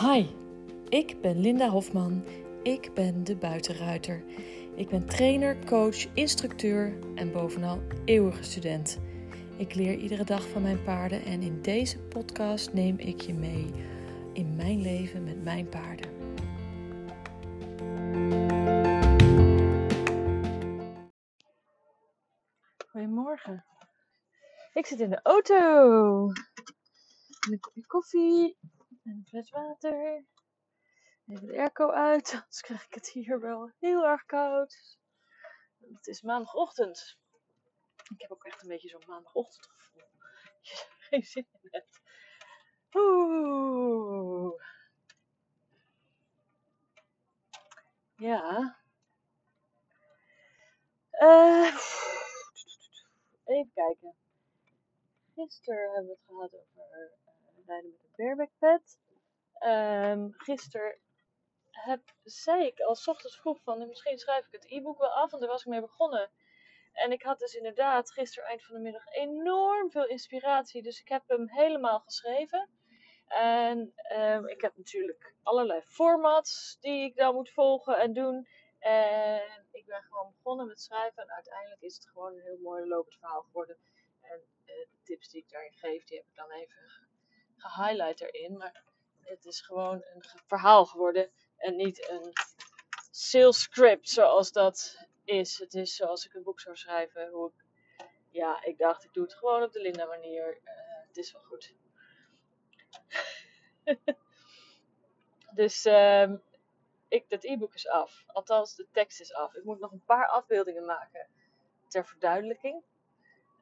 Hi, ik ben Linda Hofman. Ik ben de buitenruiter. Ik ben trainer, coach, instructeur en bovenal eeuwige student. Ik leer iedere dag van mijn paarden en in deze podcast neem ik je mee in mijn leven met mijn paarden. Goedemorgen. Ik zit in de auto. Met een kopje koffie en een fles water. Even de airco uit, anders krijg ik het hier wel heel erg koud. Het is maandagochtend. Ik heb ook echt een beetje zo'n maandagochtendgevoel. Geen zin in hebt. Oeh. Ja. Uh, even kijken. Gisteren hebben we het gehad over rijden met een bareback pet. Um, gisteren heb, zei ik al s ochtends vroeg van misschien schrijf ik het e-book wel af, want daar was ik mee begonnen. En ik had dus inderdaad gisteren eind van de middag enorm veel inspiratie, dus ik heb hem helemaal geschreven. En um, ik heb natuurlijk allerlei formats die ik dan moet volgen en doen. En ik ben gewoon begonnen met schrijven en uiteindelijk is het gewoon een heel mooi lopend verhaal geworden. En uh, de tips die ik daarin geef, die heb ik dan even gehighlight erin. Maar het is gewoon een verhaal geworden en niet een sales script zoals dat is. Het is zoals ik een boek zou schrijven. Hoe ik, ja, ik dacht, ik doe het gewoon op de Linda manier. Uh, het is wel goed. dus um, ik, dat e-book is af. Althans, de tekst is af. Ik moet nog een paar afbeeldingen maken ter verduidelijking.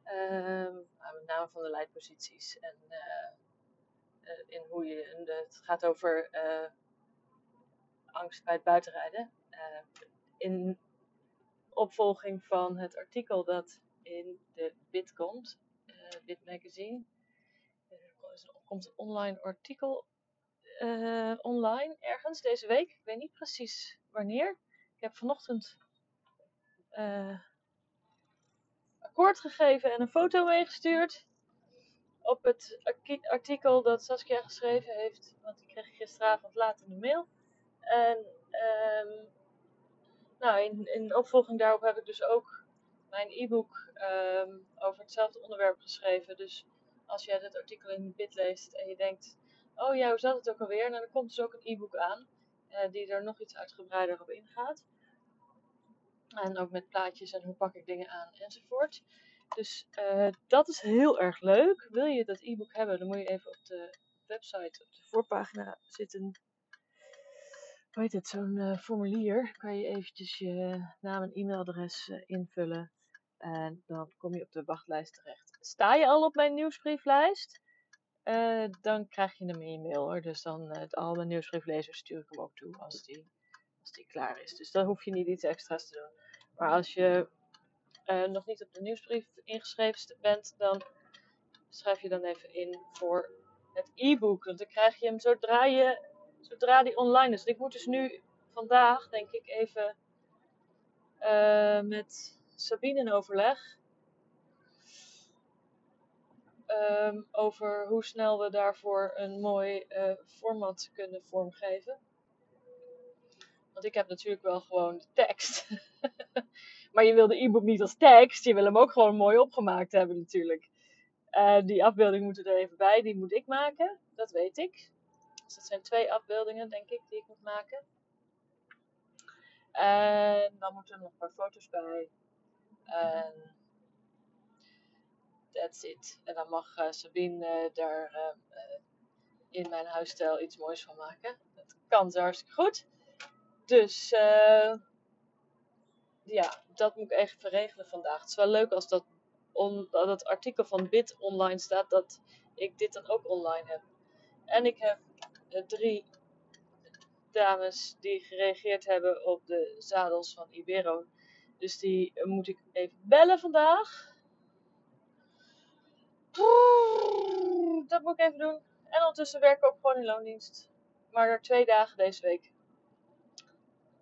Met name van de leidposities. En uh, in hoe je. De, het gaat over uh, angst bij het buitenrijden. Uh, in opvolging van het artikel dat in de Bit komt, Bit Magazine. Er komt een online artikel online ergens deze week. Ik weet niet precies wanneer. Ik heb vanochtend uh, akkoord gegeven en een foto meegestuurd. Op het artikel dat Saskia geschreven heeft. Want die kreeg ik gisteravond laat in de mail. En um, nou, in, in opvolging daarop heb ik dus ook mijn e-book um, over hetzelfde onderwerp geschreven. Dus als jij het artikel in de bit leest en je denkt oh ja, hoe zat het ook alweer? Nou, er komt dus ook een e-book aan, uh, die er nog iets uitgebreider op ingaat. En ook met plaatjes en hoe pak ik dingen aan enzovoort. Dus uh, dat is heel erg leuk. Wil je dat e-book hebben, dan moet je even op de website, op de voorpagina zitten. Hoe heet het? Zo'n uh, formulier. Kan je eventjes je naam en e-mailadres invullen. En dan kom je op de wachtlijst terecht. Sta je al op mijn nieuwsbrieflijst? Dan krijg je hem in je mail hoor. Dus dan uh, al mijn nieuwsbrieflezers stuur ik hem ook toe als die, als die klaar is. Dus dan hoef je niet iets extra's te doen. Maar als je uh, nog niet op de nieuwsbrief ingeschreven bent, dan schrijf je dan even in voor het e-book. Want dan krijg je hem zodra, je, zodra die online is. ik moet dus nu vandaag, denk ik, even met Sabine in overleg um, over hoe snel we daarvoor een mooi uh, format kunnen vormgeven. Want ik heb natuurlijk wel gewoon de tekst. maar je wil de e-book niet als tekst, je wil hem ook gewoon mooi opgemaakt hebben natuurlijk. Uh, die afbeelding moet er even bij, die moet ik maken, dat weet ik. Dus dat zijn twee afbeeldingen, denk ik, die ik moet maken. En dan moeten er nog een paar foto's bij. En that's it. En dan mag uh, Sabine uh, daar in mijn huisstijl iets moois van maken. Dat kan ze hartstikke goed. Dus ja, dat moet ik even verregelen vandaag. Het is wel leuk als dat, dat artikel van Bit online staat, dat ik dit dan ook online heb. En ik heb drie dames die gereageerd hebben op de zadels van Ibero. Dus die moet ik even bellen vandaag. Dat moet ik even doen. En ondertussen werk ik ook gewoon in loondienst. Maar er twee dagen deze week.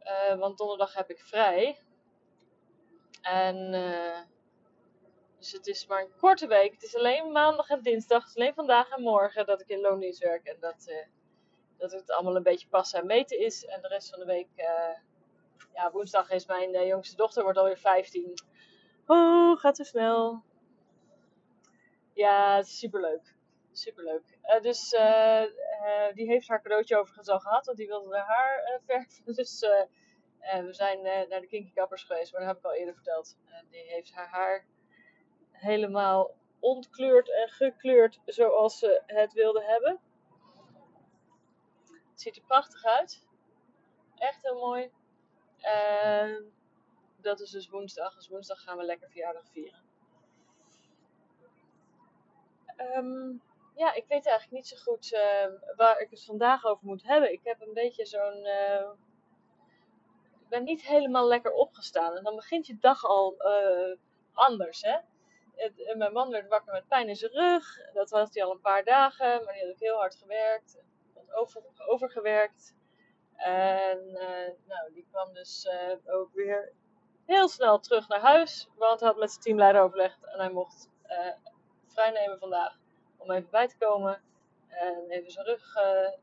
Uh, want donderdag heb ik vrij. En uh, dus het is maar een korte week. Het is alleen maandag en dinsdag. Het is alleen vandaag en morgen dat ik in loondienst werk. En dat, uh, dat het allemaal een beetje passen en meten is. En de rest van de week, uh, ja, woensdag is mijn uh, jongste dochter, wordt alweer 15. Oh, gaat zo snel. Ja, superleuk. Superleuk. Uh, dus die heeft haar cadeautje overigens al gehad, want die wilde haar haar verven. Dus we zijn naar de Kinky Kappers geweest, maar dat heb ik al eerder verteld. die heeft haar haar helemaal ontkleurd en gekleurd zoals ze het wilde hebben. Het ziet er prachtig uit. Echt heel mooi. Dat is dus woensdag. Dus woensdag gaan we lekker verjaardag vieren. Um, ja, ik weet eigenlijk niet zo goed waar ik het vandaag over moet hebben. Ik heb een beetje zo'n. Ben niet helemaal lekker opgestaan. En dan begint je dag al uh, anders, hè? Het, mijn man werd wakker met pijn in zijn rug. Dat was hij al een paar dagen, maar die had ook heel hard gewerkt. Over, overgewerkt. En uh, nou, die kwam dus ook weer heel snel terug naar huis. Want hij had met zijn teamleider overlegd en hij mocht vrijnemen vandaag om even bij te komen. En even zijn rug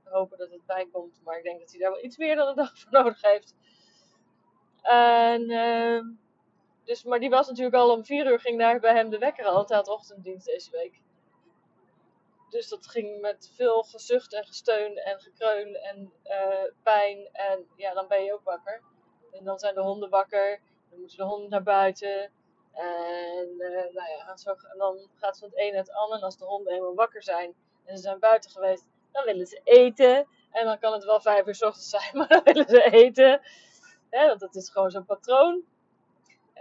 hopen dat het bijkomt. Maar ik denk dat hij daar wel iets meer dan een dag voor nodig heeft. En ehm, dus, maar die was natuurlijk al om vier uur, ging daar bij hem de wekker al. Het had ochtenddienst deze week. Dus dat ging met veel gezucht en gesteun en gekreun en uh, pijn. En ja, dan ben je ook wakker. En dan zijn de honden wakker. Dan moeten de honden naar buiten. En, uh, nou ja, en dan gaat van het een naar het ander. En als de honden helemaal wakker zijn en ze zijn buiten geweest, dan willen ze eten. En dan kan het wel vijf uur s ochtends zijn, maar dan willen ze eten. Want dat is gewoon zo'n patroon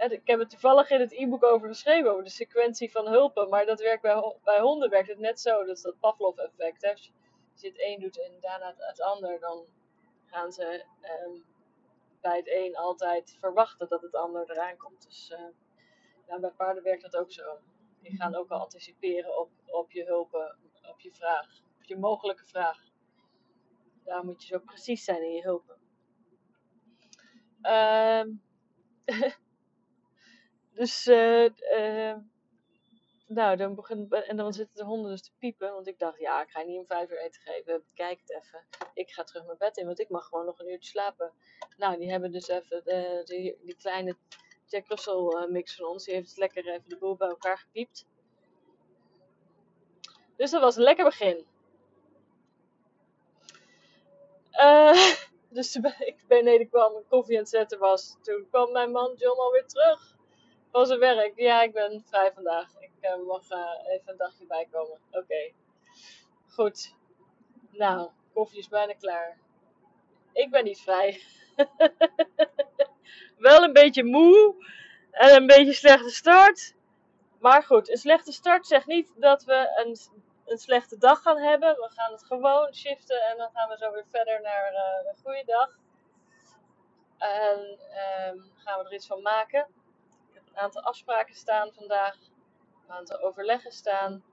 ik heb het toevallig in het e-book over geschreven, over de sequentie van hulpen. Maar dat werkt bij, bij honden werkt het net zo. Dat is dat Pavlov-effect. Als je het een doet en daarna het ander, dan gaan ze um, bij het een altijd verwachten dat het ander eraan komt. Dus uh, bij paarden werkt dat ook zo. Die gaan ook al anticiperen op, op je hulpen, op je vraag, op je mogelijke vraag. Daar moet je zo precies zijn in je hulpen. Um, Dus, uh, nou, dan begin, en dan zitten de honden dus te piepen. Want ik dacht, ja, ik ga niet om vijf uur eten geven. Kijk het even. Ik ga terug mijn bed in, want ik mag gewoon nog een uurtje slapen. Nou, die hebben dus even de, die, kleine Jack Russell uh, mix van ons. Die heeft lekker even de boel bij elkaar gepiept. Dus dat was een lekker begin. Uh, dus ik beneden kwam, koffie aan het zetten was. Toen kwam mijn man John alweer terug van zijn werk. Ja, ik ben vrij vandaag. Ik uh, mag uh, even een dagje bijkomen. Oké. Goed. Nou, koffie is bijna klaar. Ik ben niet vrij. Wel een beetje moe. En een beetje slechte start. Maar goed, een slechte start zegt niet dat we een, een slechte dag gaan hebben. We gaan het gewoon shiften en dan gaan we zo weer verder naar uh, een goede dag. En um, gaan we er iets van maken aantal afspraken staan vandaag, een aantal overleggen staan.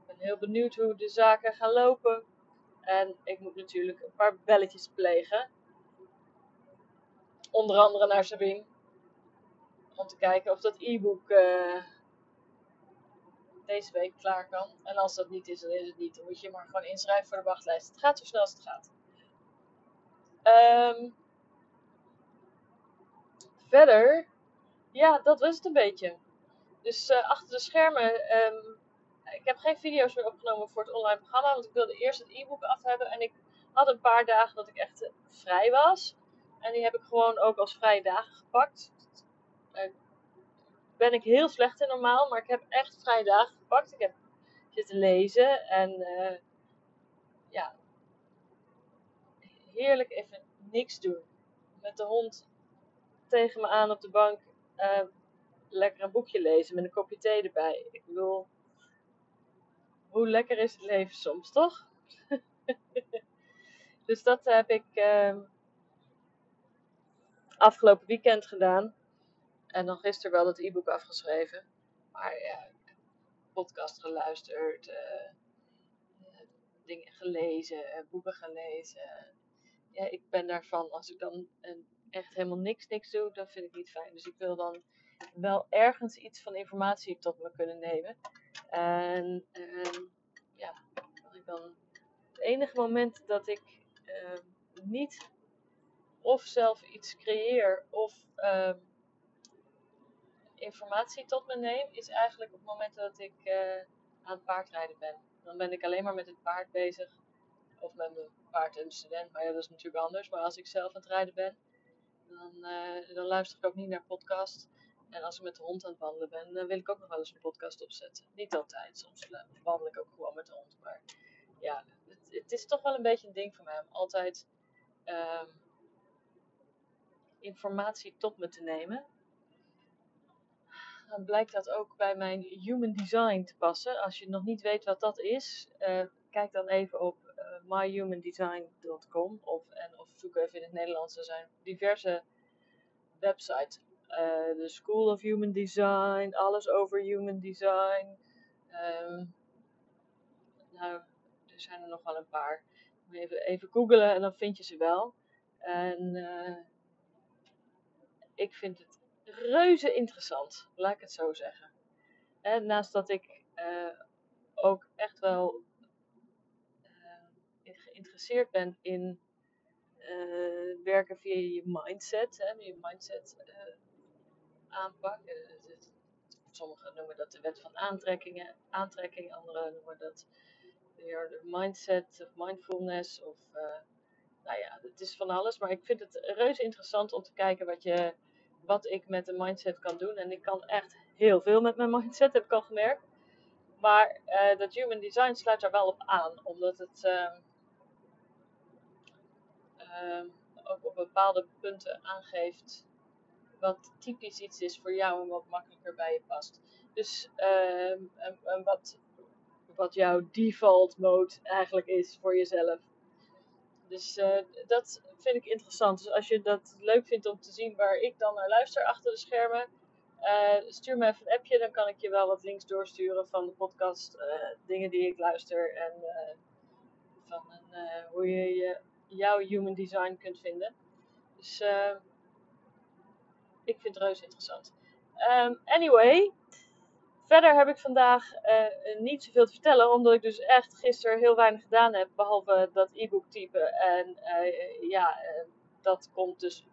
Ik ben heel benieuwd hoe de zaken gaan lopen. En ik moet natuurlijk een paar belletjes plegen. Onder andere naar Sabine. Om te kijken of dat e-book uh, deze week klaar kan. En als dat niet is, dan is het niet. Dan moet je maar gewoon inschrijven voor de wachtlijst. Het gaat zo snel als het gaat. Um, verder ja, dat was het een beetje. Dus uh, achter de schermen, um, ik heb geen video's meer opgenomen voor het online programma, want ik wilde eerst het e-book af hebben. En ik had een paar dagen dat ik echt vrij was. En die heb ik gewoon ook als vrije dagen gepakt. Ben ik heel slecht in normaal, maar ik heb echt vrije dagen gepakt. Ik heb zitten lezen en ja, heerlijk even niks doen. Met de hond tegen me aan op de bank uh, lekker een boekje lezen met een kopje thee erbij. Ik bedoel, hoe lekker is het leven soms, toch? dus dat heb ik uh, afgelopen weekend gedaan. En dan gisteren wel het e-book afgeschreven. Maar ja, podcast geluisterd, uh, dingen gelezen, uh, boeken gelezen. Ja, ik ben daarvan, als ik dan echt helemaal niks, niks doe, dat vind ik niet fijn. Dus ik wil dan wel ergens iets van informatie tot me kunnen nemen. En uh, ja, ik dan het enige moment dat ik ehm, niet of zelf iets creëer of ehm, informatie tot me neem, is eigenlijk op het moment dat ik uh, aan het paardrijden ben. Dan ben ik alleen maar met het paard bezig. Of met mijn paard en de student, maar ja, dat is natuurlijk anders. Maar als ik zelf aan het rijden ben, dan, uh, dan luister ik ook niet naar podcast. En als ik met de hond aan het wandelen ben, dan wil ik ook nog wel eens een podcast opzetten. Niet altijd, soms wandel ik ook gewoon met de hond. Maar ja, het, het is toch wel een beetje een ding voor mij om altijd um, informatie tot me te nemen. Dan blijkt dat ook bij mijn human design te passen. Als je nog niet weet wat dat is, uh, kijk dan even op uh, myhumandesign.com of, en, of zoek even in het Nederlands. Er zijn diverse websites. Uh, de School of Human Design, alles over human design. Um, nou, er zijn er nog wel een paar. Even, even googlen en dan vind je ze wel. En ik vind het reuze interessant, laat ik het zo zeggen. En naast dat ik uh, ook echt wel uh, geïnteresseerd ben in uh, werken via je mindset, hè, je mindset aanpak. sommigen noemen dat de wet van aantrekkingen, aantrekking, anderen noemen dat de mindset of mindfulness of nou ja, het is van alles. Maar ik vind het reuze interessant om te kijken wat je wat ik met een mindset kan doen. En ik kan echt heel veel met mijn mindset, heb ik al gemerkt. Maar uh, dat human design sluit daar wel op aan, omdat het uh, uh, ook op bepaalde punten aangeeft wat typisch iets is voor jou en wat makkelijker bij je past. Dus ehm, wat, wat jouw default mode eigenlijk is voor jezelf. Dus uh, dat vind ik interessant. Dus als je dat leuk vindt om te zien waar ik dan naar luister achter de schermen, uh, stuur me even een appje. Dan kan ik je wel wat links doorsturen van de podcast, uh, dingen die ik luister en van een, hoe je, jouw human design kunt vinden. Dus ik vind het reuze interessant. Um, anyway, Verder heb ik vandaag uh, niet zoveel te vertellen, omdat ik dus echt gisteren heel weinig gedaan heb, behalve dat e-book typen. En uh, ja, uh, dat komt dus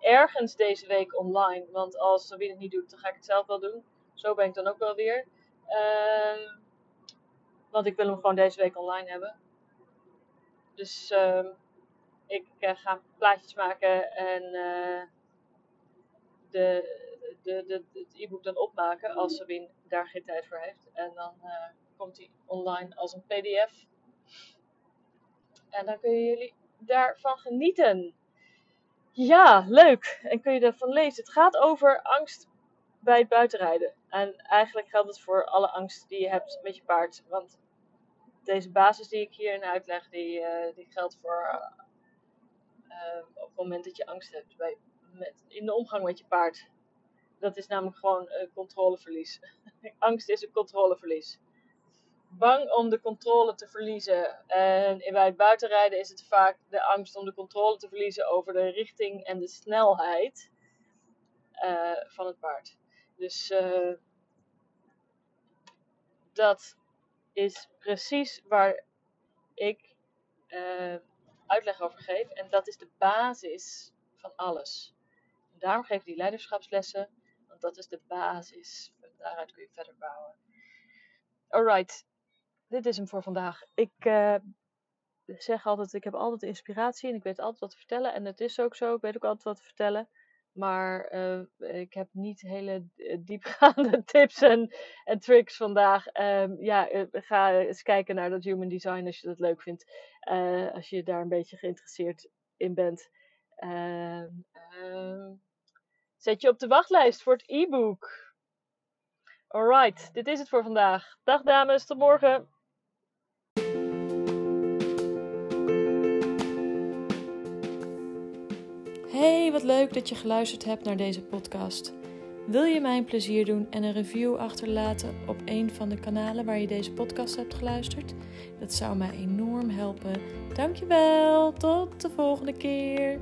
ergens deze week online, want als Sabine het niet doet, dan ga ik het zelf wel doen. Zo ben ik dan ook wel weer. Ehm, want ik wil hem gewoon deze week online hebben. Dus ehm, ik ga plaatjes maken en de de, de, het e-book dan opmaken als Sabine daar geen tijd voor heeft. En dan uh, komt hij online als een pdf. En dan kunnen jullie daarvan genieten. Ja, leuk. En kun je ervan lezen. Het gaat over angst bij het buitenrijden. En eigenlijk geldt het voor alle angst die je hebt met je paard. Want deze basis die ik hierin uitleg, die, uh, die geldt voor uh, op het moment dat je angst hebt bij, met, in de omgang met je paard. Dat is namelijk gewoon controleverlies. Angst is een controleverlies. Bang om de controle te verliezen. En bij het buitenrijden is het vaak de angst om de controle te verliezen over de richting en de snelheid uh, van het paard. Dus uh, dat is precies waar ik uh, uitleg over geef. En dat is de basis van alles. En daarom geef ik die leiderschapslessen dat is de basis. Daaruit kun je verder bouwen. Alright, dit is hem voor vandaag. Ik uh, zeg altijd, ik heb altijd inspiratie en ik weet altijd wat te vertellen. En het is ook zo, ik weet ook altijd wat te vertellen. Maar uh, ik heb niet hele diepgaande tips en, en tricks vandaag. Um, ja, ga eens kijken naar dat human design als je dat leuk vindt. Als je daar een beetje geïnteresseerd in bent. Zet je op de wachtlijst voor het e-book. Alright, dit is het voor vandaag. Dag dames, tot morgen. Hey, wat leuk dat je geluisterd hebt naar deze podcast. Wil je mij een plezier doen en een review achterlaten op een van de kanalen waar je deze podcast hebt geluisterd? Dat zou mij enorm helpen. Dankjewel, tot de volgende keer.